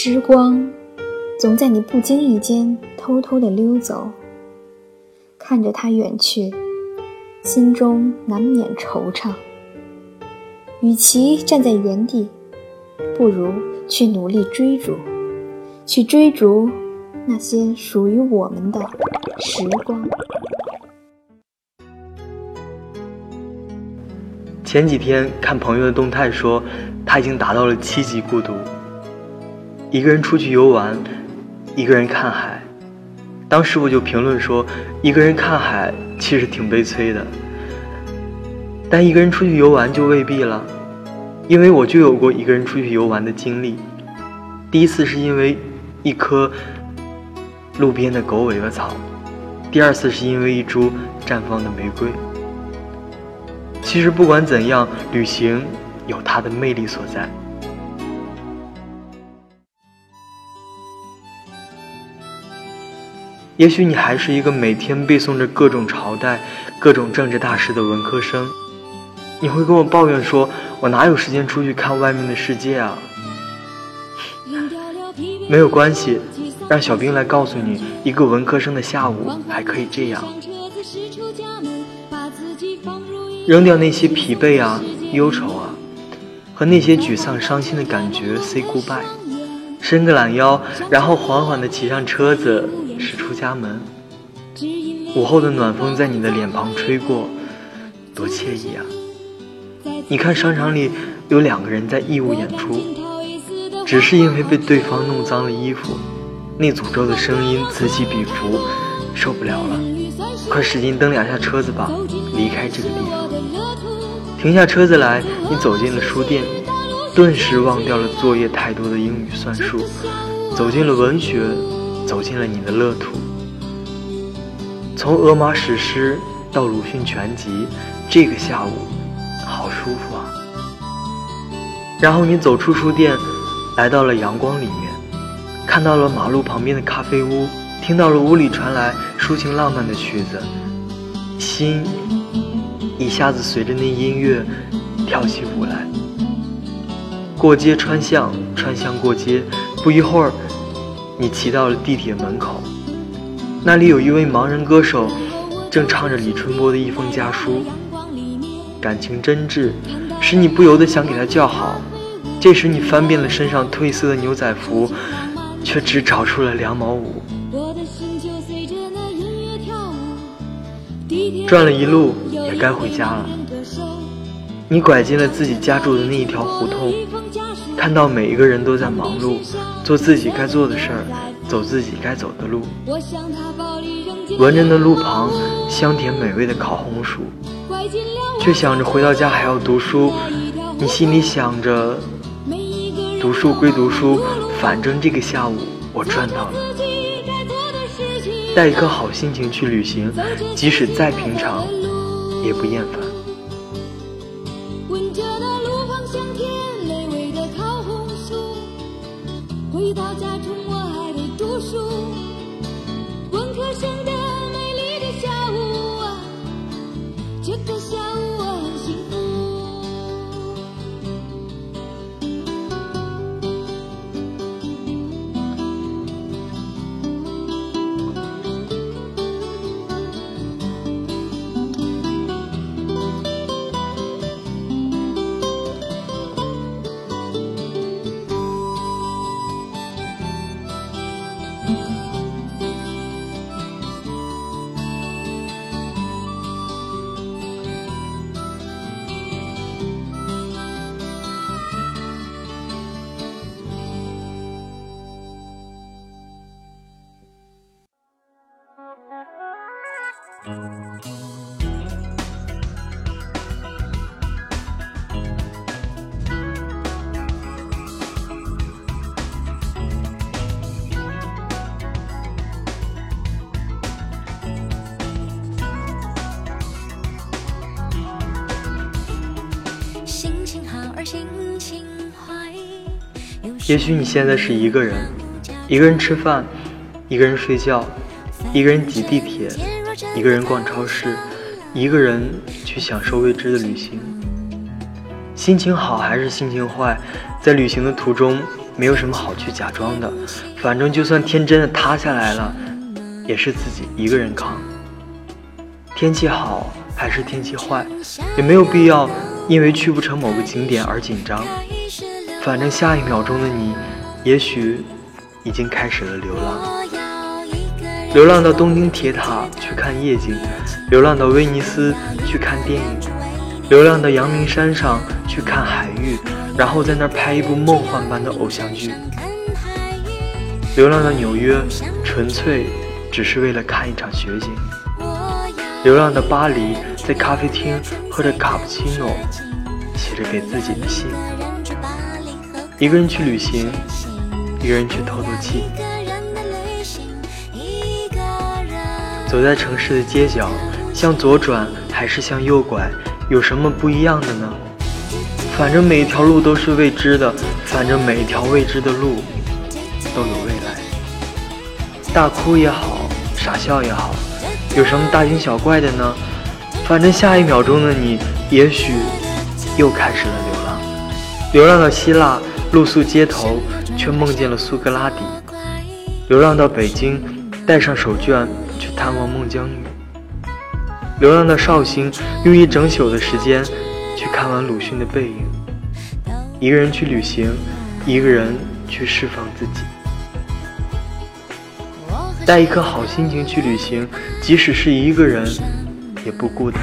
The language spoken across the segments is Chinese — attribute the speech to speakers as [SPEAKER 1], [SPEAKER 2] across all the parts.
[SPEAKER 1] 时光总在你不经意间偷偷的溜走，看着它远去，心中难免惆怅。与其站在原地，不如去努力追逐，去追逐那些属于我们的时光。
[SPEAKER 2] 前几天看朋友的动态说，他已经达到了七级孤独。一个人出去游玩，一个人看海。当时我就评论说，一个人看海其实挺悲催的。但一个人出去游玩就未必了，因为我就有过一个人出去游玩的经历。第一次是因为一棵路边的狗尾巴草，第二次是因为一株绽放的玫瑰。其实不管怎样，旅行有它的魅力所在。也许你还是一个每天背诵着各种朝代、各种政治大事的文科生，你会跟我抱怨说：“我哪有时间出去看外面的世界啊？”没有关系，让小兵来告诉你，一个文科生的下午还可以这样：扔掉那些疲惫啊、忧愁啊，和那些沮丧、伤心的感觉，say goodbye，伸个懒腰，然后缓缓地骑上车子。驶出家门，午后的暖风在你的脸庞吹过，多惬意啊！你看商场里有两个人在义务演出，只是因为被对方弄脏了衣服，那诅咒的声音此起彼伏，受不了了，快使劲蹬两下车子吧，离开这个地方。停下车子来，你走进了书店，顿时忘掉了作业太多的英语算术，走进了文学。走进了你的乐土，从《荷马史诗》到鲁迅全集，这个下午好舒服啊。然后你走出书店，来到了阳光里面，看到了马路旁边的咖啡屋，听到了屋里传来抒情浪漫的曲子，心一下子随着那音乐跳起舞来。过街穿巷，穿巷过街，不一会儿。你骑到了地铁门口，那里有一位盲人歌手，正唱着李春波的一封家书，感情真挚，使你不由得想给他叫好。这时你翻遍了身上褪色的牛仔服，却只找出了两毛五。转了一路，也该回家了。你拐进了自己家住的那一条胡同。看到每一个人都在忙碌，做自己该做的事儿，走自己该走的路。闻着的路旁香甜美味的烤红薯，却想着回到家还要读书。你心里想着，读书归读书，反正这个下午我赚到了。带一颗好心情去旅行，即使再平常，也不厌烦。书文科生的也许你现在是一个人，一个人吃饭，一个人睡觉，一个人挤地铁，一个人逛超市，一个人去享受未知的旅行。心情好还是心情坏，在旅行的途中，没有什么好去假装的，反正就算天真的塌下来了，也是自己一个人扛。天气好还是天气坏，也没有必要因为去不成某个景点而紧张。反正下一秒钟的你，也许已经开始了流浪，流浪到东京铁塔去看夜景，流浪到威尼斯去看电影，流浪到阳明山上去看海域。然后在那儿拍一部梦幻般的偶像剧，流浪到纽约，纯粹只是为了看一场雪景；流浪到巴黎，在咖啡厅喝着卡布奇诺，写着给自己的信。一个人去旅行，一个人去透透气。走在城市的街角，向左转还是向右拐，有什么不一样的呢？反正每一条路都是未知的，反正每一条未知的路都有未来。大哭也好，傻笑也好，有什么大惊小怪的呢？反正下一秒钟的你，也许又开始了流浪，流浪到希腊，露宿街头，却梦见了苏格拉底；流浪到北京，带上手绢去探望孟姜女；流浪到绍兴，用一整宿的时间。去看完鲁迅的背影，一个人去旅行，一个人去释放自己，带一颗好心情去旅行，即使是一个人，也不孤单。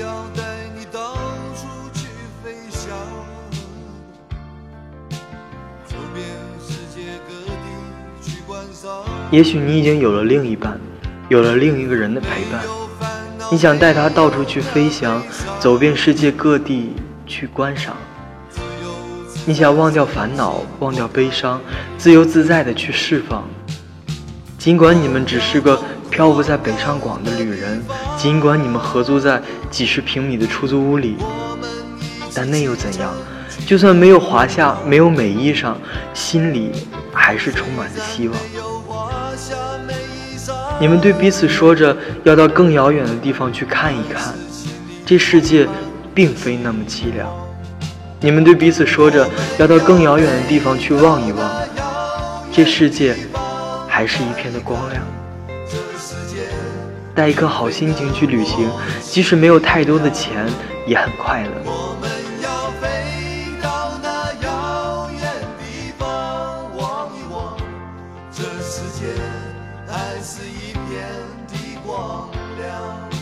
[SPEAKER 2] 要带你到处去飞翔也许你已经有了另一半，有了另一个人的陪伴，你想带他到处去飞翔，走遍世界各地去观赏。你想忘掉烦恼，忘掉悲伤，自由自在的去释放。尽管你们只是个漂浮在北上广的旅人，尽管你们合租在几十平米的出租屋里，但那又怎样？就算没有华夏，没有美衣裳，心里还是充满着希望。你们对彼此说着要到更遥远的地方去看一看，这世界并非那么凄凉。你们对彼此说着要到更遥远的地方去望一望，这世界还是一片的光亮。带一颗好心情去旅行，即使没有太多的钱，也很快乐。这世界还是一片的光亮。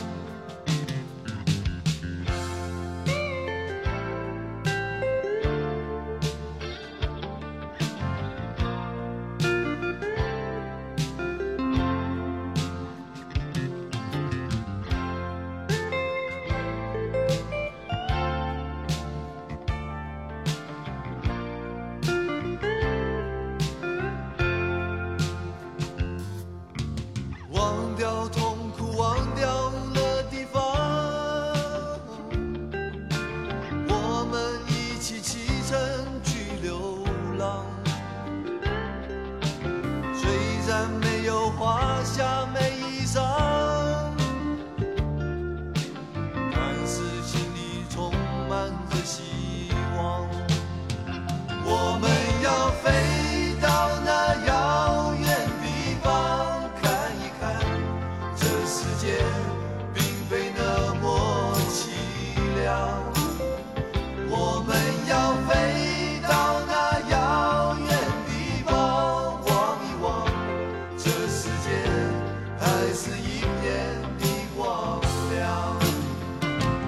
[SPEAKER 2] 是一片的光亮。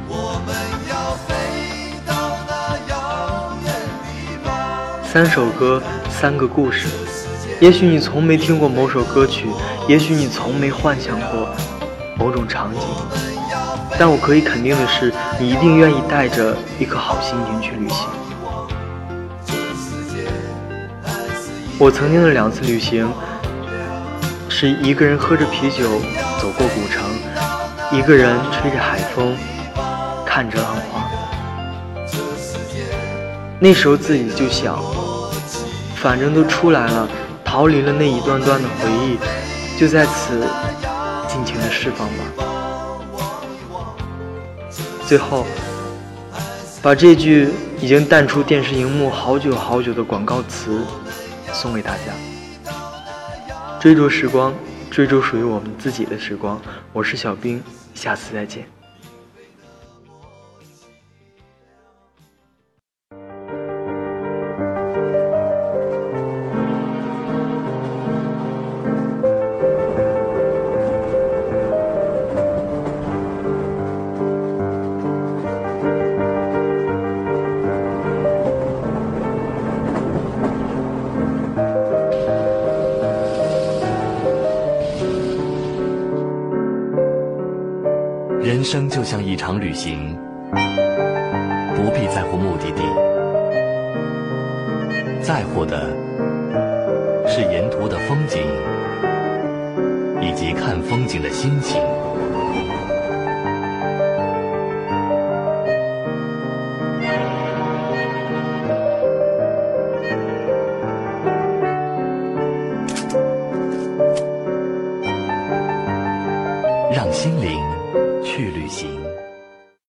[SPEAKER 2] 我们要飞到那遥远地方。三首歌，三个故事。也许你从没听过某首歌曲，也许你从没幻想过某种场景，但我可以肯定的是，你一定愿意带着一颗好心情去旅行。我曾经的两次旅行，是一个人喝着啤酒走过古城，一个人吹着海风，看着浪花。那时候自己就想，反正都出来了，逃离了那一段段的回忆，就在此尽情的释放吧。最后，把这句已经淡出电视荧幕好久好久的广告词送给大家：追逐时光，追逐属于我们自己的时光。我是小兵，下次再见。
[SPEAKER 3] 生就像一场旅行，不必在乎目的地，在乎的是沿途的风景以及看风景的心情。